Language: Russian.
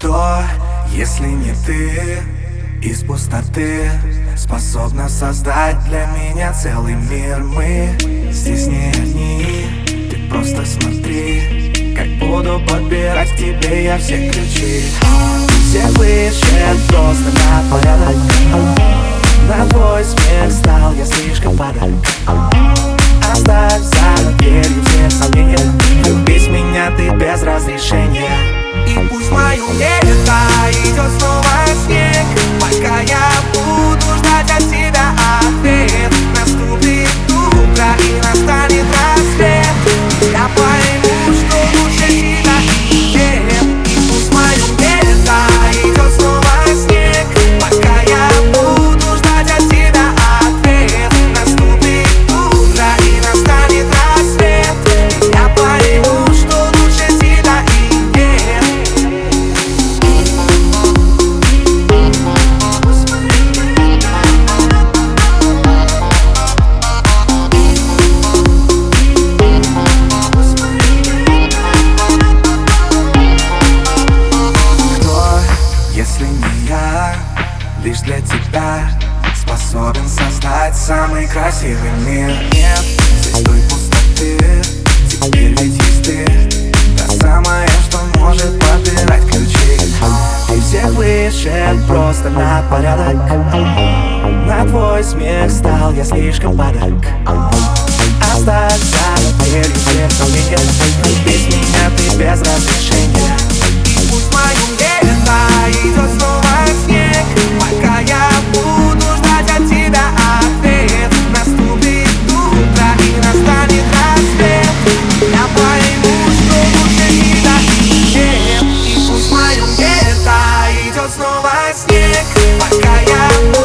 Кто, если не ты, из пустоты Способна создать для меня целый мир. Мы здесь не одни, ты просто смотри Как буду подбирать тебе я все ключи. Все выше просто на порядок На твой смех стал я слишком падок Оставь за дверью все сомнения Любить меня ты без разрешения Yeah, I just тебя Способен создать самый красивый мир. Нет здесь пустоты, теперь ведь есть ты. Та самая, что может подбирать ключи. И всех выше просто на порядок. На твой смех стал я слишком падок. Оставь за дверью все сомнения Без меня ты без разрешения снова снег, пока я